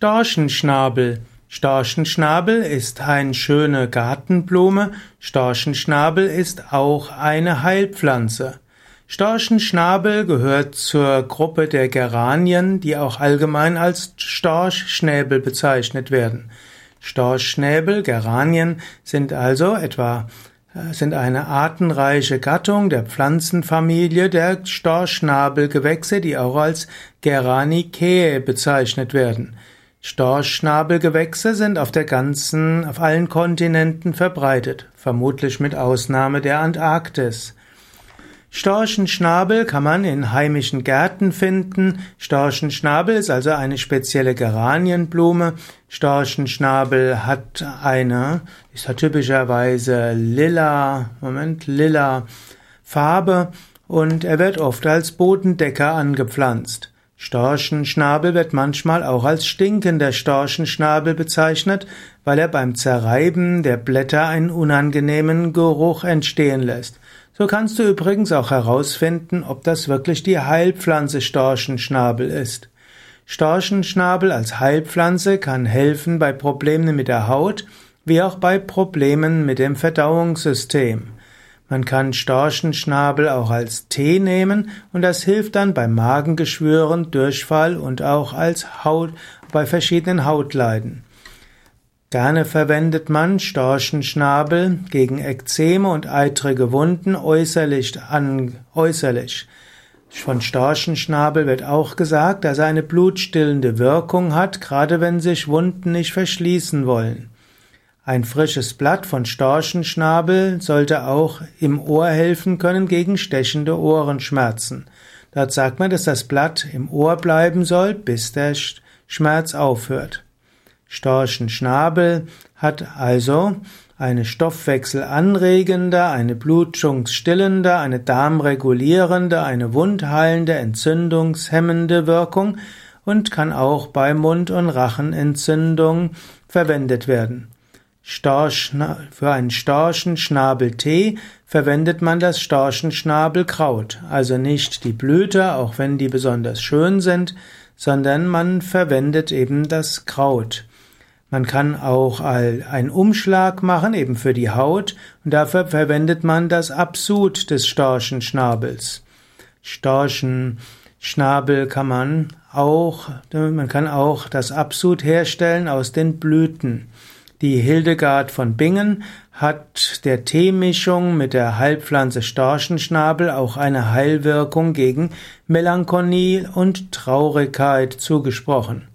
Storchenschnabel. Storchenschnabel ist eine schöne Gartenblume. Storchenschnabel ist auch eine Heilpflanze. Storchenschnabel gehört zur Gruppe der Geranien, die auch allgemein als Storchschnäbel bezeichnet werden. Storchschnäbel, Geranien, sind also etwa äh, sind eine artenreiche Gattung der Pflanzenfamilie der Storchschnabelgewächse, die auch als Geranicae bezeichnet werden. Storchschnabelgewächse sind auf der ganzen, auf allen Kontinenten verbreitet, vermutlich mit Ausnahme der Antarktis. Storchenschnabel kann man in heimischen Gärten finden. Storchenschnabel ist also eine spezielle Geranienblume. Storchenschnabel hat eine, ist hat typischerweise lila, Moment, lila Farbe und er wird oft als Bodendecker angepflanzt. Storchenschnabel wird manchmal auch als stinkender Storchenschnabel bezeichnet, weil er beim Zerreiben der Blätter einen unangenehmen Geruch entstehen lässt. So kannst du übrigens auch herausfinden, ob das wirklich die Heilpflanze Storchenschnabel ist. Storchenschnabel als Heilpflanze kann helfen bei Problemen mit der Haut, wie auch bei Problemen mit dem Verdauungssystem. Man kann Storchenschnabel auch als Tee nehmen und das hilft dann bei Magengeschwüren, Durchfall und auch als Haut bei verschiedenen Hautleiden. Gerne verwendet man Storchenschnabel gegen Ekzeme und eitrige Wunden äußerlich an, äußerlich. Von Storchenschnabel wird auch gesagt, dass er eine blutstillende Wirkung hat, gerade wenn sich Wunden nicht verschließen wollen. Ein frisches Blatt von Storchenschnabel sollte auch im Ohr helfen können gegen stechende Ohrenschmerzen. Dort sagt man, dass das Blatt im Ohr bleiben soll, bis der Schmerz aufhört. Storchenschnabel hat also eine stoffwechselanregende, eine blutungsstillende, eine darmregulierende, eine wundheilende, entzündungshemmende Wirkung und kann auch bei Mund- und Rachenentzündung verwendet werden. Für einen Storchenschnabeltee verwendet man das Storchenschnabelkraut, also nicht die Blüte, auch wenn die besonders schön sind, sondern man verwendet eben das Kraut. Man kann auch einen Umschlag machen, eben für die Haut, und dafür verwendet man das Absud des Storchenschnabels. Storchenschnabel kann man auch, man kann auch das Absud herstellen aus den Blüten. Die Hildegard von Bingen hat der Teemischung mit der Heilpflanze Storchenschnabel auch eine Heilwirkung gegen Melancholie und Traurigkeit zugesprochen.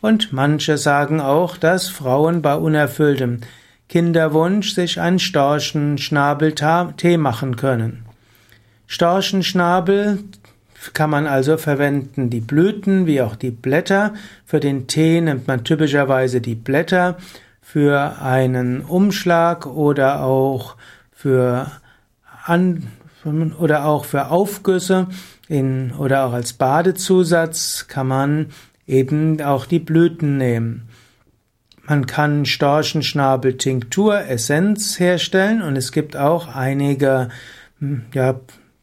Und manche sagen auch, dass Frauen bei unerfülltem Kinderwunsch sich einen Storchenschnabeltee machen können. Storchenschnabel kann man also verwenden, die Blüten wie auch die Blätter. Für den Tee nimmt man typischerweise die Blätter, für einen Umschlag oder auch für an, oder auch für Aufgüsse in, oder auch als Badezusatz kann man eben auch die Blüten nehmen. Man kann Storchenschnabel-Tinktur, Essenz herstellen und es gibt auch einige hm, ja,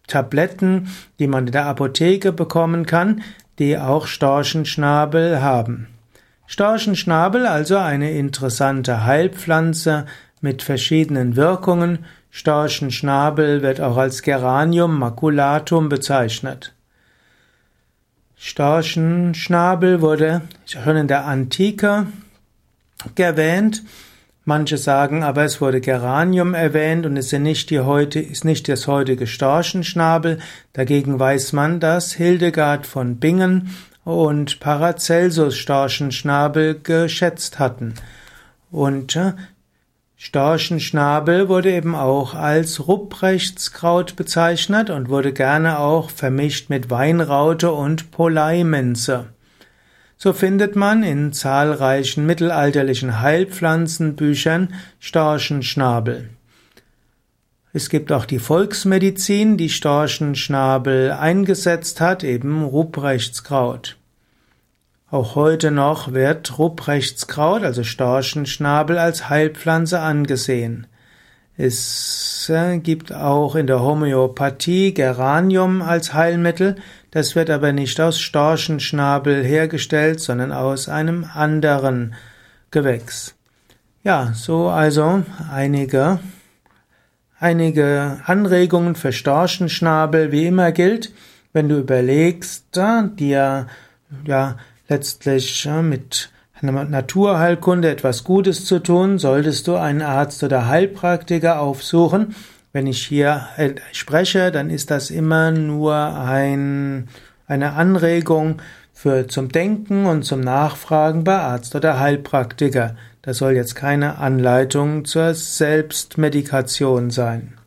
Tabletten, die man in der Apotheke bekommen kann, die auch Storchenschnabel haben. Storchenschnabel also eine interessante Heilpflanze mit verschiedenen Wirkungen. Storchenschnabel wird auch als Geranium maculatum bezeichnet. Storchenschnabel wurde schon in der Antike erwähnt. Manche sagen aber, es wurde Geranium erwähnt und es ist nicht, die heute, ist nicht das heutige Storchenschnabel. Dagegen weiß man, dass Hildegard von Bingen und Paracelsus Storchenschnabel geschätzt hatten. Und äh, Storchenschnabel wurde eben auch als Ruprechtskraut bezeichnet und wurde gerne auch vermischt mit Weinraute und Poleimenze. So findet man in zahlreichen mittelalterlichen Heilpflanzenbüchern Storchenschnabel. Es gibt auch die Volksmedizin, die Storchenschnabel eingesetzt hat, eben Ruprechtskraut. Auch heute noch wird Ruprechtskraut, also Storchenschnabel, als Heilpflanze angesehen. Es äh, gibt auch in der Homöopathie Geranium als Heilmittel. Das wird aber nicht aus Storchenschnabel hergestellt, sondern aus einem anderen Gewächs. Ja, so also einige, einige Anregungen für Storchenschnabel. Wie immer gilt, wenn du überlegst, dir ja letztlich mit Naturheilkunde etwas Gutes zu tun, solltest du einen Arzt oder Heilpraktiker aufsuchen. Wenn ich hier äh, spreche, dann ist das immer nur ein, eine Anregung für zum Denken und zum Nachfragen bei Arzt oder Heilpraktiker. Das soll jetzt keine Anleitung zur Selbstmedikation sein.